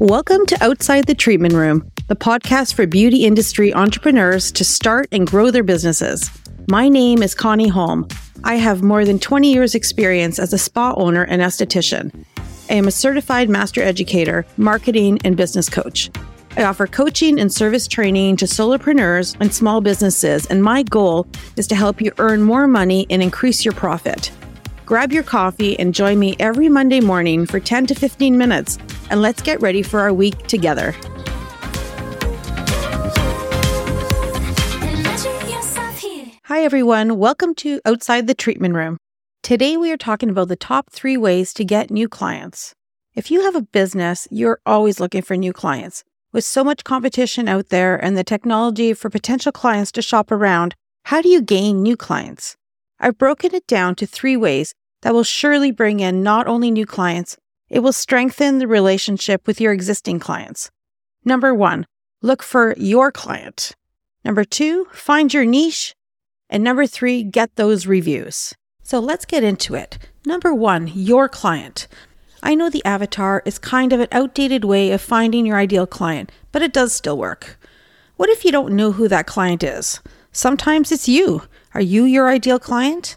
Welcome to Outside the Treatment Room, the podcast for beauty industry entrepreneurs to start and grow their businesses. My name is Connie Holm. I have more than 20 years' experience as a spa owner and esthetician. I am a certified master educator, marketing, and business coach. I offer coaching and service training to solopreneurs and small businesses, and my goal is to help you earn more money and increase your profit. Grab your coffee and join me every Monday morning for 10 to 15 minutes, and let's get ready for our week together. Hi, everyone. Welcome to Outside the Treatment Room. Today, we are talking about the top three ways to get new clients. If you have a business, you're always looking for new clients. With so much competition out there and the technology for potential clients to shop around, how do you gain new clients? I've broken it down to three ways that will surely bring in not only new clients, it will strengthen the relationship with your existing clients. Number one, look for your client. Number two, find your niche. And number three, get those reviews. So let's get into it. Number one, your client. I know the avatar is kind of an outdated way of finding your ideal client, but it does still work. What if you don't know who that client is? Sometimes it's you. Are you your ideal client?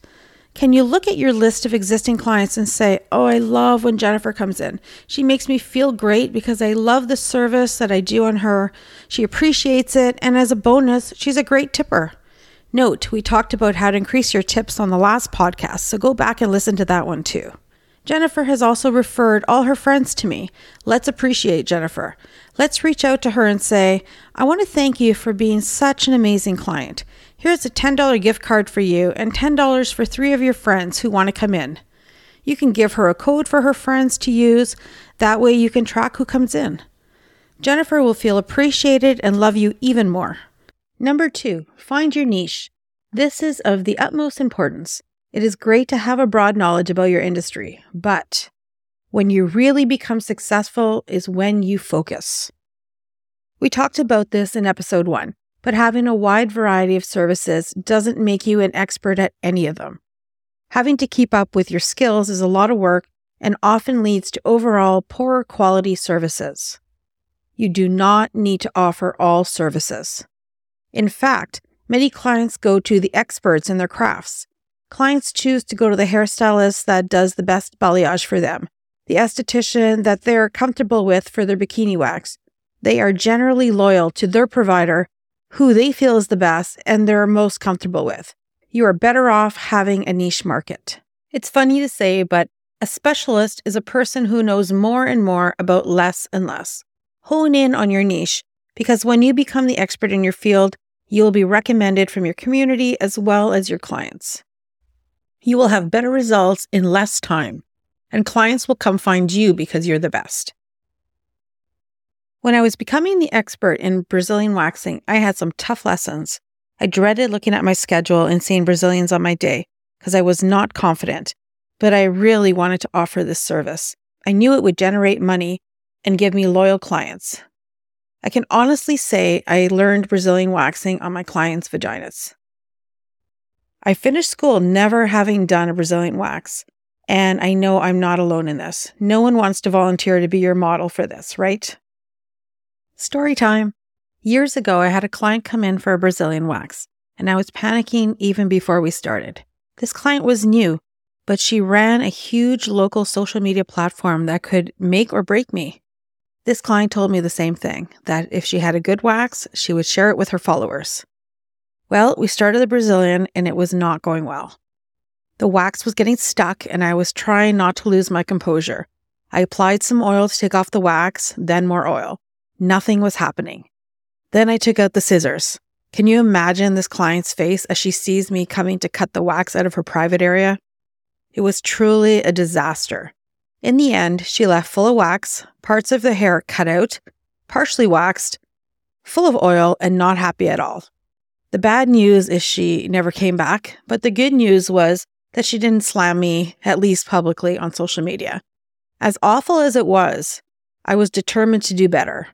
Can you look at your list of existing clients and say, Oh, I love when Jennifer comes in. She makes me feel great because I love the service that I do on her. She appreciates it. And as a bonus, she's a great tipper. Note, we talked about how to increase your tips on the last podcast, so go back and listen to that one too. Jennifer has also referred all her friends to me. Let's appreciate Jennifer. Let's reach out to her and say, I want to thank you for being such an amazing client. Here's a $10 gift card for you and $10 for three of your friends who want to come in. You can give her a code for her friends to use. That way you can track who comes in. Jennifer will feel appreciated and love you even more. Number two, find your niche. This is of the utmost importance. It is great to have a broad knowledge about your industry, but when you really become successful is when you focus. We talked about this in episode one but having a wide variety of services doesn't make you an expert at any of them. Having to keep up with your skills is a lot of work and often leads to overall poorer quality services. You do not need to offer all services. In fact, many clients go to the experts in their crafts. Clients choose to go to the hairstylist that does the best balayage for them, the esthetician that they're comfortable with for their bikini wax. They are generally loyal to their provider who they feel is the best and they're most comfortable with. You are better off having a niche market. It's funny to say, but a specialist is a person who knows more and more about less and less. Hone in on your niche because when you become the expert in your field, you will be recommended from your community as well as your clients. You will have better results in less time, and clients will come find you because you're the best. When I was becoming the expert in Brazilian waxing, I had some tough lessons. I dreaded looking at my schedule and seeing Brazilians on my day because I was not confident, but I really wanted to offer this service. I knew it would generate money and give me loyal clients. I can honestly say I learned Brazilian waxing on my clients' vaginas. I finished school never having done a Brazilian wax, and I know I'm not alone in this. No one wants to volunteer to be your model for this, right? Story time. Years ago, I had a client come in for a Brazilian wax, and I was panicking even before we started. This client was new, but she ran a huge local social media platform that could make or break me. This client told me the same thing that if she had a good wax, she would share it with her followers. Well, we started the Brazilian and it was not going well. The wax was getting stuck and I was trying not to lose my composure. I applied some oil to take off the wax, then more oil. Nothing was happening. Then I took out the scissors. Can you imagine this client's face as she sees me coming to cut the wax out of her private area? It was truly a disaster. In the end, she left full of wax, parts of the hair cut out, partially waxed, full of oil, and not happy at all. The bad news is she never came back, but the good news was that she didn't slam me, at least publicly, on social media. As awful as it was, I was determined to do better.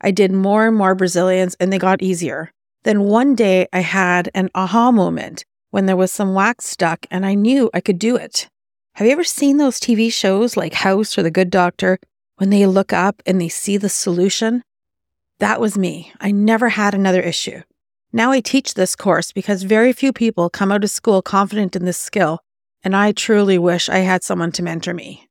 I did more and more Brazilians and they got easier. Then one day I had an aha moment when there was some wax stuck and I knew I could do it. Have you ever seen those TV shows like House or The Good Doctor when they look up and they see the solution, that was me. I never had another issue. Now I teach this course because very few people come out of school confident in this skill, and I truly wish I had someone to mentor me.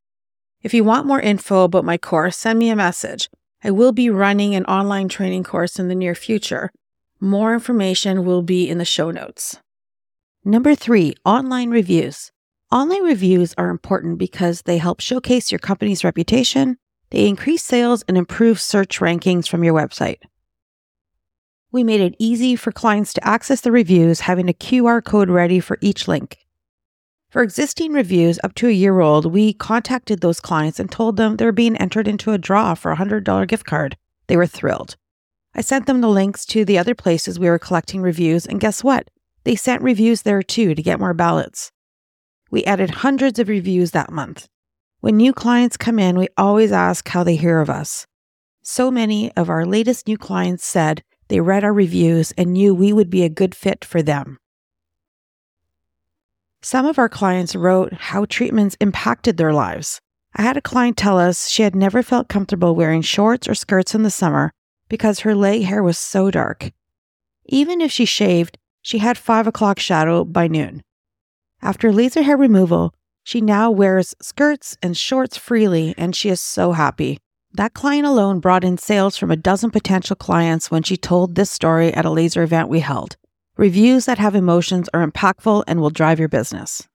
If you want more info about my course, send me a message. I will be running an online training course in the near future. More information will be in the show notes. Number three, online reviews. Online reviews are important because they help showcase your company's reputation, they increase sales, and improve search rankings from your website. We made it easy for clients to access the reviews, having a QR code ready for each link. For existing reviews up to a year old, we contacted those clients and told them they were being entered into a draw for a $100 gift card. They were thrilled. I sent them the links to the other places we were collecting reviews, and guess what? They sent reviews there too to get more ballots. We added hundreds of reviews that month. When new clients come in, we always ask how they hear of us. So many of our latest new clients said they read our reviews and knew we would be a good fit for them. Some of our clients wrote how treatments impacted their lives. I had a client tell us she had never felt comfortable wearing shorts or skirts in the summer because her leg hair was so dark. Even if she shaved, she had 5 o'clock shadow by noon. After laser hair removal, she now wears skirts and shorts freely and she is so happy. That client alone brought in sales from a dozen potential clients when she told this story at a laser event we held. Reviews that have emotions are impactful and will drive your business.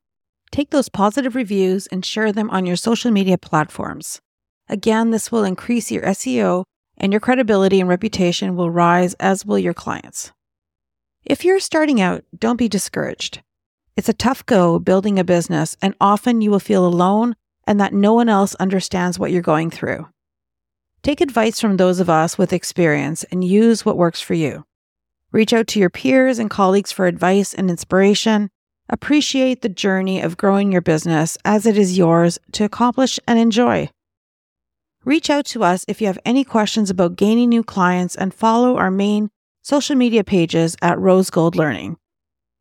Take those positive reviews and share them on your social media platforms. Again, this will increase your SEO and your credibility and reputation will rise, as will your clients. If you're starting out, don't be discouraged. It's a tough go building a business, and often you will feel alone and that no one else understands what you're going through. Take advice from those of us with experience and use what works for you. Reach out to your peers and colleagues for advice and inspiration. Appreciate the journey of growing your business as it is yours to accomplish and enjoy. Reach out to us if you have any questions about gaining new clients and follow our main social media pages at Rose Gold Learning.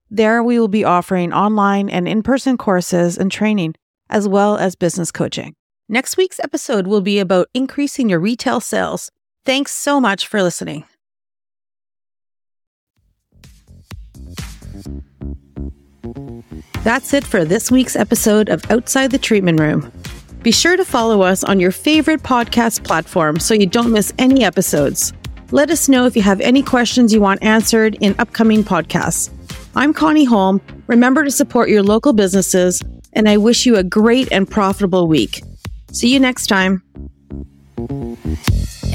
There, we will be offering online and in person courses and training, as well as business coaching. Next week's episode will be about increasing your retail sales. Thanks so much for listening. That's it for this week's episode of Outside the Treatment Room. Be sure to follow us on your favorite podcast platform so you don't miss any episodes. Let us know if you have any questions you want answered in upcoming podcasts. I'm Connie Holm. Remember to support your local businesses, and I wish you a great and profitable week. See you next time.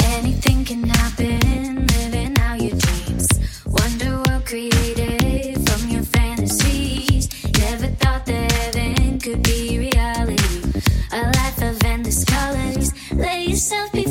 Anything can happen, living out your dreams. Wonder what created from your fantasies. Never thought that heaven could be reality. A life of endless colors. Yourself be.